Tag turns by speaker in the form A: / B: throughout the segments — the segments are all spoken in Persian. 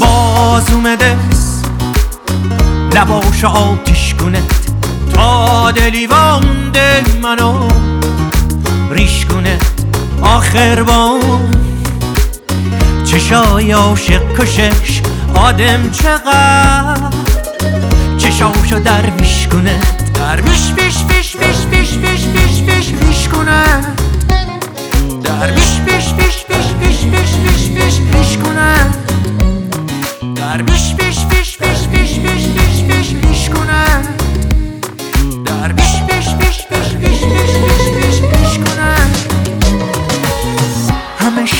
A: باز اومده. لباش آتیش کنه تا دلی وانده منو آخر با چشای عاشق کشش آدم چقدر چشاشو درویش کنه درویش بیش بیش بیش بیش بیش بیش بیش بیش کنه درویش بیش بیش بیش بیش بیش بیش بیش بیش کنه درویش بیش بیش بیش بیش بیش بیش بیش بیش کنه درویش بیش بیش بیش بیش بیش بیش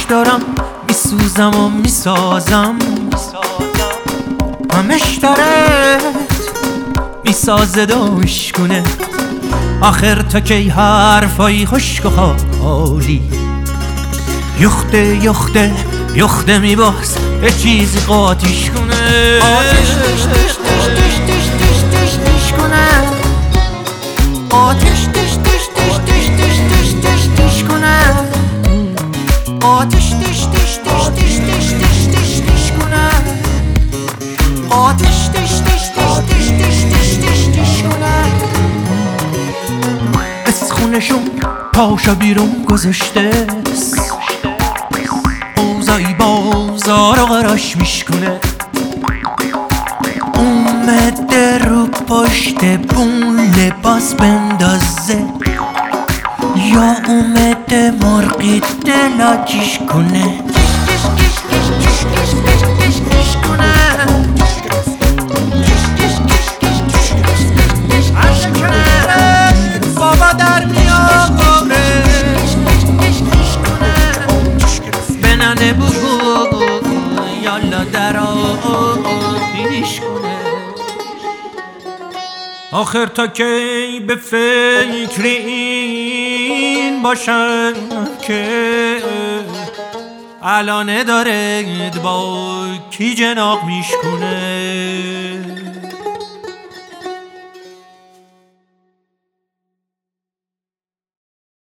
A: دارم میسوزم و می‌سازم. همش داره می‌سازه دوش کنه آخر تا کی حرفای خشک و حالی یخته یخته یخته میباز یه چیزی قاتیش کنه. تش تش تش تش تش تش تش کنه آتش تش تش تش تش تش تش تش تش کنه از خونشون پاشا بیرون گذاشته اوزایی بازار و قراش میشکنه اومده رو پشت بون لباس بندازه یا اومده مرقی دلاجیش کنه. بابا در میاره بنانه بگو یالا در پیش کنه آخر تا کی به فکر این باشن که الانه داره با کی جناق میشکنه